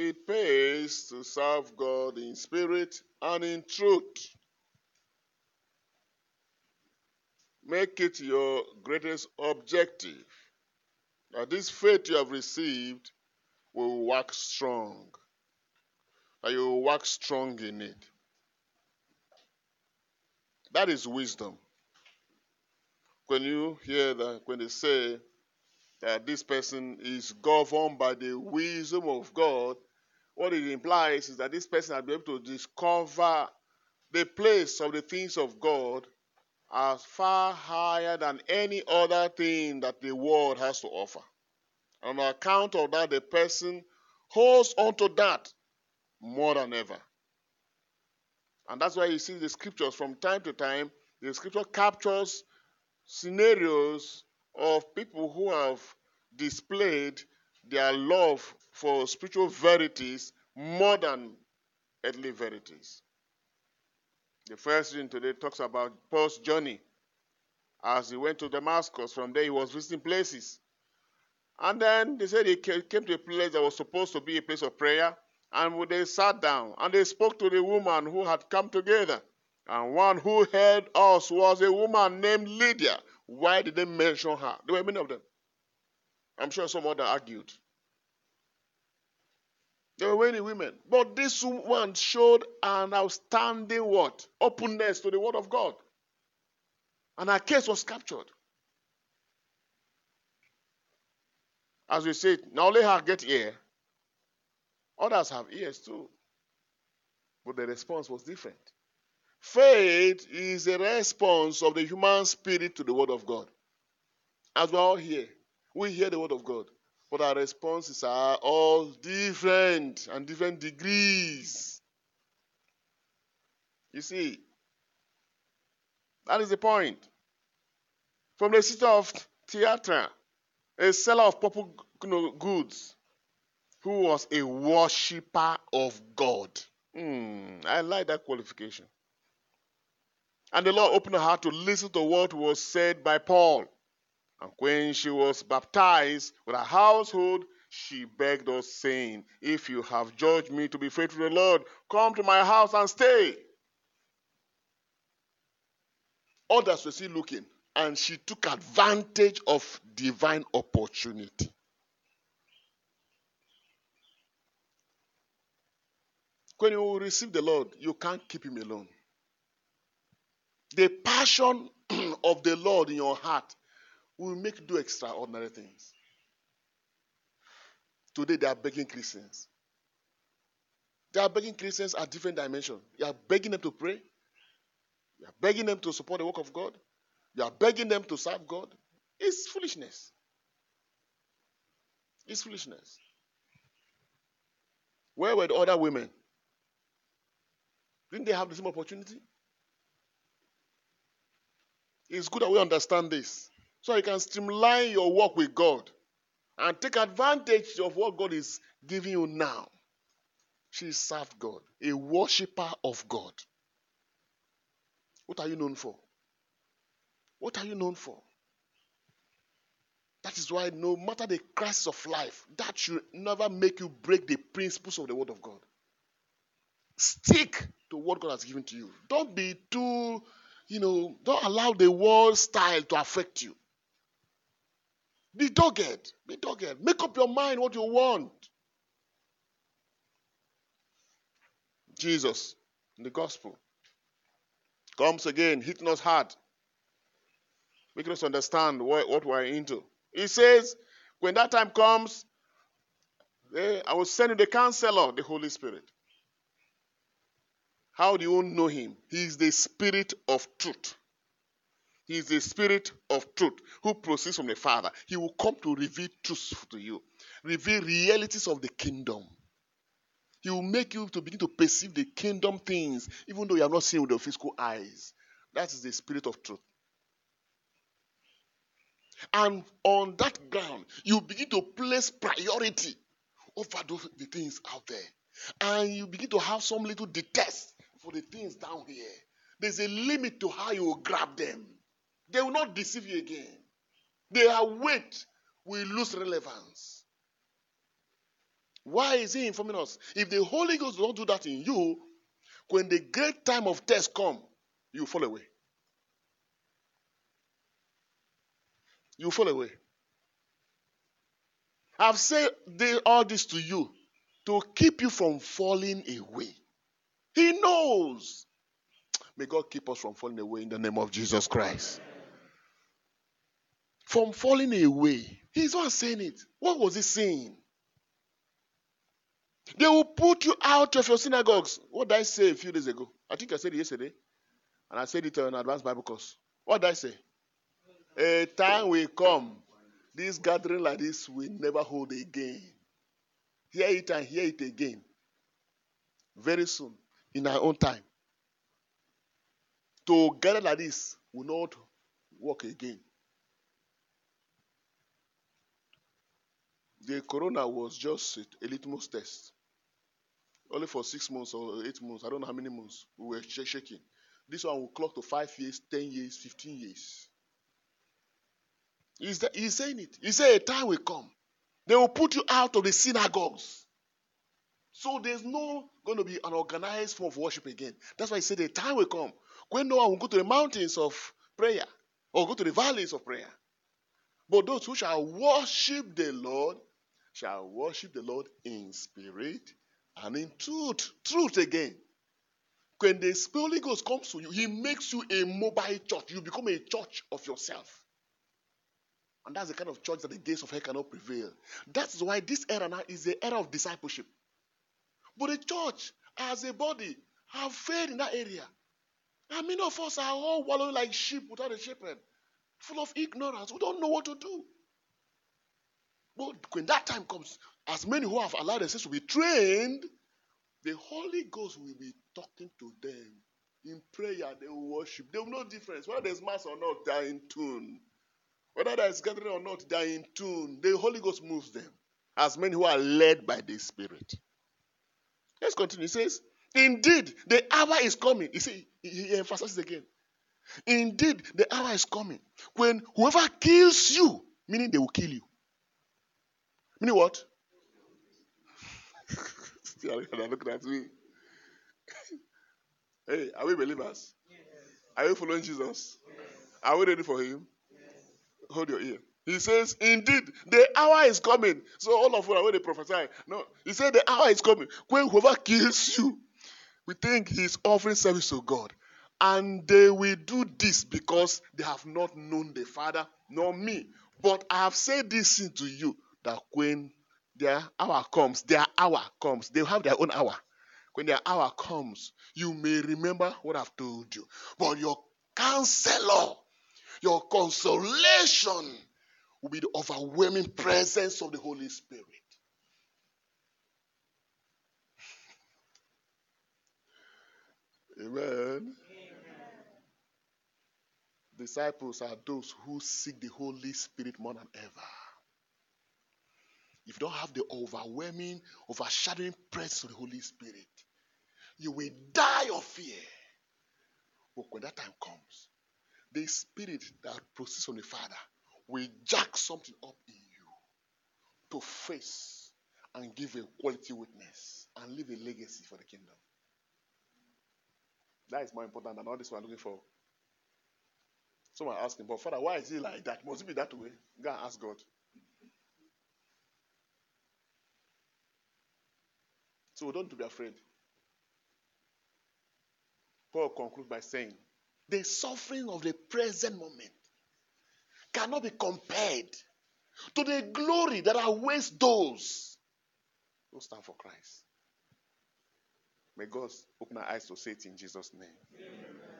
it pays to serve God in spirit and in truth. Make it your greatest objective that this faith you have received will work strong, that you will work strong in it. That is wisdom. When you hear that, when they say that this person is governed by the wisdom of God, what it implies is that this person has been able to discover the place of the things of God as far higher than any other thing that the world has to offer. On account of that, the person holds on to that more than ever. And that's why you see the scriptures from time to time, the scripture captures scenarios of people who have displayed their love for spiritual verities more than earthly verities. The first reading today talks about Paul's journey as he went to Damascus. From there, he was visiting places. And then they said he came to a place that was supposed to be a place of prayer. And they sat down and they spoke to the woman who had come together. And one who heard us was a woman named Lydia. Why did they mention her? There were many of them. I'm sure some other argued. There were many women. But this one showed an outstanding what? Openness to the word of God. And her case was captured. As we said, now let her get ear, others have ears too. But the response was different. Faith is a response of the human spirit to the word of God. As we're all here, we hear the word of God. But our responses are all different and different degrees. You see, that is the point. From the city of Thyatira, a seller of purple goods, who was a worshipper of God. Hmm, I like that qualification. And the Lord opened her heart to listen to what was said by Paul. And when she was baptized with her household, she begged us, saying, If you have judged me to be faithful to the Lord, come to my house and stay. Others were still looking, and she took advantage of divine opportunity. When you receive the Lord, you can't keep him alone. The passion of the Lord in your heart will make do extraordinary things. Today, they are begging Christians. They are begging Christians at different dimensions. You are begging them to pray. You are begging them to support the work of God. You are begging them to serve God. It's foolishness. It's foolishness. Where were the other women? Didn't they have the same opportunity? It's good that we understand this so you can streamline your work with God and take advantage of what God is giving you now. She served God, a worshiper of God. What are you known for? What are you known for? That is why, no matter the crisis of life, that should never make you break the principles of the Word of God. Stick to what God has given to you. Don't be too, you know, don't allow the world style to affect you. Be dogged. Be dogged. Make up your mind what you want. Jesus in the gospel comes again, hitting us hard, making us understand what, we're into. He says, when that time comes, eh, I will send you the counselor, the Holy Spirit. How do you know him? He is the spirit of truth. He is the spirit of truth who proceeds from the Father. He will come to reveal truth to you, reveal realities of the kingdom. He will make you to begin to perceive the kingdom things, even though you are not seeing with your physical eyes. That is the spirit of truth. And on that ground, you begin to place priority over those, the things out there. And you begin to have some little detest for the things down here. There's a limit to how you will grab them. They will not deceive you again. Their weight will lose relevance. Why is he informing us? If the Holy Ghost don't do that in you, when the great time of test come, you fall away. You fall away. I've said all this to you to keep you from falling away. He knows. May God keep us from falling away in the name of Jesus Christ. From falling away. He's not saying it. What was he saying? They will put you out of your synagogues. What did I say a few days ago? I think I said it yesterday. And I said it on advanced Bible course. What did I say? A time will come. This gathering like this will never hold again. Hear it and hear it again. Very soon, in our own time. To gather like this will not work again. The corona was just a litmus test. Only for six months or eight months. I don't know how many months we were shaking. This one will clock to five years, ten years, fifteen years. He's, the, he's saying it. He said a time will come. They will put you out of the synagogues. So there's no going to be an organized form of worship again. That's why he said a time will come when no one will go to the mountains of prayer or go to the valleys of prayer. But those who shall worship the Lord shall worship the Lord in spirit and in truth. Truth again. When the Holy Ghost comes to you, He makes you a mobile church. You become a church of yourself. And that's the kind of church that the gates of hell cannot prevail. That's why this era now is the era of discipleship. But the church, as a body, have failed in that area. And many of us are all wallowing like sheep without a shepherd, full of ignorance. We don't know what to do. But when that time comes, as many who have allowed themselves to be trained, the Holy Ghost will be talking to them. In prayer, they will worship. They will know difference. Whether there's mass or not, they're in tune. Whether there's gathering or not, they're in tune. The Holy Ghost moves them. As many who are led by the Spirit. Let's continue. He says, Indeed, the hour is coming. You see, he emphasizes again. Indeed, the hour is coming when whoever kills you, meaning they will kill you. Meaning what? They're looking at me. hey, are we believers? Are we following Jesus? Are we ready for him? Hold your ear. He says, Indeed, the hour is coming. So all of us are the prophesy. No, he said the hour is coming. When whoever kills you, we think he's offering service to God. And they will do this because they have not known the Father nor me. But I have said this thing to you that when their hour comes, their hour comes, they have their own hour. When their hour comes, you may remember what I've told you. But your counselor, your consolation will be the overwhelming presence of the Holy Spirit. Amen. Amen. Disciples are those who seek the Holy Spirit more than ever. If you don't have the overwhelming, overshadowing presence of the Holy Spirit, you will die of fear. But when that time comes, the Spirit that proceeds from the Father will jack something up in you to face and give a quality witness and leave a legacy for the kingdom. That is more important than all this we're looking for. Someone asking, but Father, why is it like that? Must it be that way? Go and ask God. So don't be afraid. Paul concludes by saying, the suffering of the present moment cannot be compared to the glory that awaits those who stand for Christ. May God open our eyes to see it in Jesus' name. Amen.